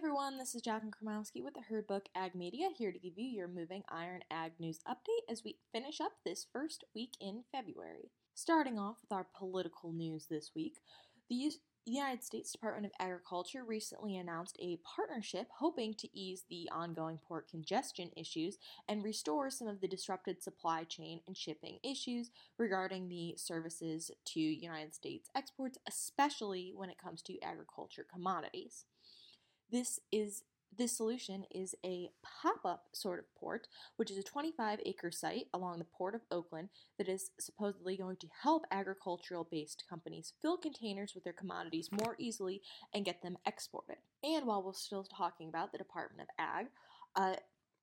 everyone, this is Jaclyn Krymowski with the Herd Book Ag Media here to give you your moving iron ag news update as we finish up this first week in February. Starting off with our political news this week, the United States Department of Agriculture recently announced a partnership hoping to ease the ongoing port congestion issues and restore some of the disrupted supply chain and shipping issues regarding the services to United States exports, especially when it comes to agriculture commodities. This is this solution is a pop up sort of port, which is a 25 acre site along the Port of Oakland that is supposedly going to help agricultural based companies fill containers with their commodities more easily and get them exported. And while we're still talking about the Department of Ag, uh,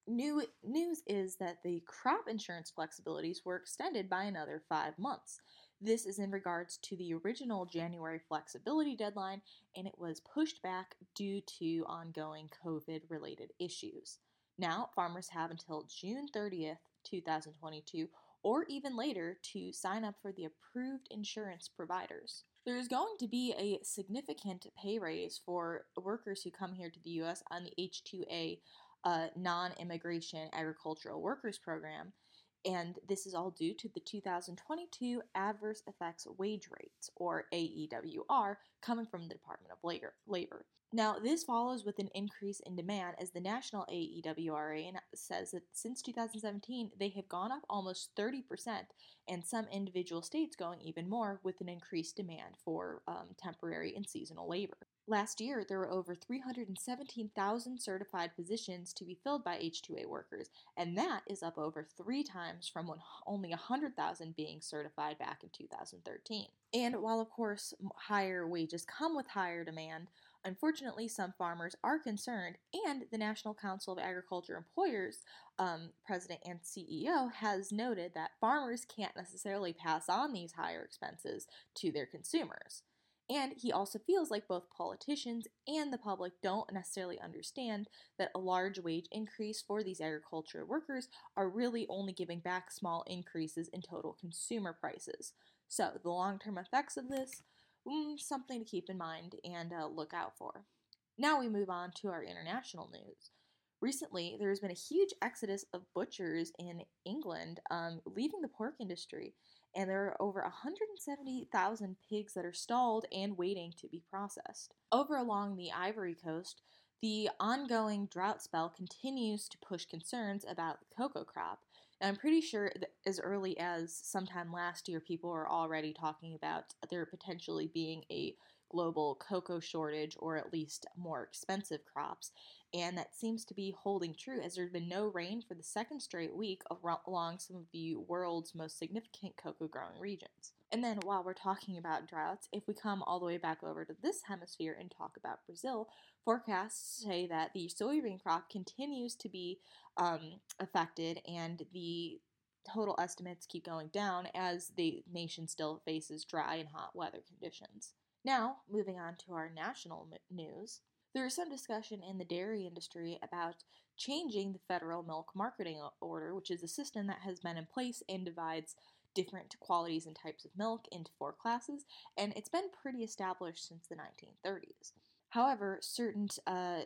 new news is that the crop insurance flexibilities were extended by another five months. This is in regards to the original January flexibility deadline, and it was pushed back due to ongoing COVID related issues. Now, farmers have until June 30th, 2022, or even later, to sign up for the approved insurance providers. There is going to be a significant pay raise for workers who come here to the U.S. on the H2A uh, non immigration agricultural workers program and this is all due to the 2022 Adverse Effects Wage Rates, or AEWR, coming from the Department of Labor. Now, this follows with an increase in demand as the national AEWRA says that since 2017 they have gone up almost 30%, and some individual states going even more with an increased demand for um, temporary and seasonal labor. Last year, there were over 317,000 certified positions to be filled by H2A workers, and that is up over three times from only 100,000 being certified back in 2013. And while, of course, higher wages come with higher demand, unfortunately, some farmers are concerned, and the National Council of Agriculture Employers um, president and CEO has noted that farmers can't necessarily pass on these higher expenses to their consumers. And he also feels like both politicians and the public don't necessarily understand that a large wage increase for these agriculture workers are really only giving back small increases in total consumer prices. So, the long term effects of this, mm, something to keep in mind and uh, look out for. Now we move on to our international news. Recently, there has been a huge exodus of butchers in England um, leaving the pork industry and there are over 170,000 pigs that are stalled and waiting to be processed. Over along the Ivory Coast, the ongoing drought spell continues to push concerns about the cocoa crop. And I'm pretty sure as early as sometime last year, people were already talking about there potentially being a global cocoa shortage or at least more expensive crops and that seems to be holding true as there's been no rain for the second straight week along some of the world's most significant cocoa growing regions. And then, while we're talking about droughts, if we come all the way back over to this hemisphere and talk about Brazil, forecasts say that the soybean crop continues to be um, affected and the total estimates keep going down as the nation still faces dry and hot weather conditions. Now, moving on to our national news. There is some discussion in the dairy industry about changing the federal milk marketing order, which is a system that has been in place and divides different qualities and types of milk into four classes, and it's been pretty established since the 1930s. However, certain uh,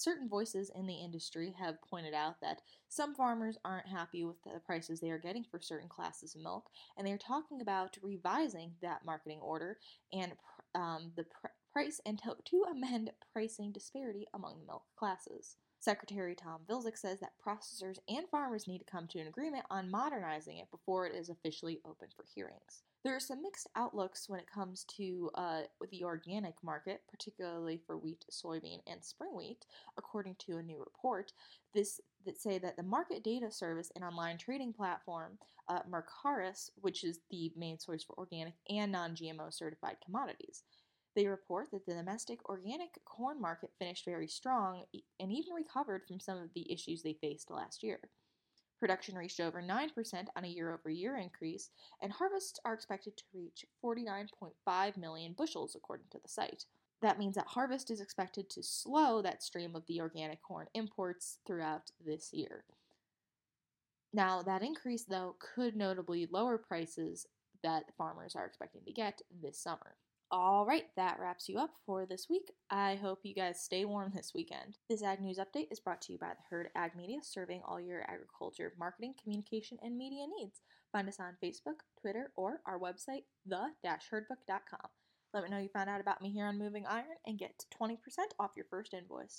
certain voices in the industry have pointed out that some farmers aren't happy with the prices they are getting for certain classes of milk, and they're talking about revising that marketing order and um, the pr- price and to, to amend pricing disparity among the milk classes. Secretary Tom Vilsack says that processors and farmers need to come to an agreement on modernizing it before it is officially open for hearings. There are some mixed outlooks when it comes to uh, the organic market, particularly for wheat, soybean, and spring wheat, according to a new report. This that say that the market data service and online trading platform uh, Mercaris, which is the main source for organic and non-GMO certified commodities, they report that the domestic organic corn market finished very strong and even recovered from some of the issues they faced last year. Production reached over 9% on a year over year increase, and harvests are expected to reach 49.5 million bushels, according to the site. That means that harvest is expected to slow that stream of the organic corn imports throughout this year. Now, that increase, though, could notably lower prices that farmers are expecting to get this summer. All right, that wraps you up for this week. I hope you guys stay warm this weekend. This Ag News Update is brought to you by the Herd Ag Media, serving all your agriculture, marketing, communication, and media needs. Find us on Facebook, Twitter, or our website, the-herdbook.com. Let me know you found out about me here on Moving Iron and get 20% off your first invoice.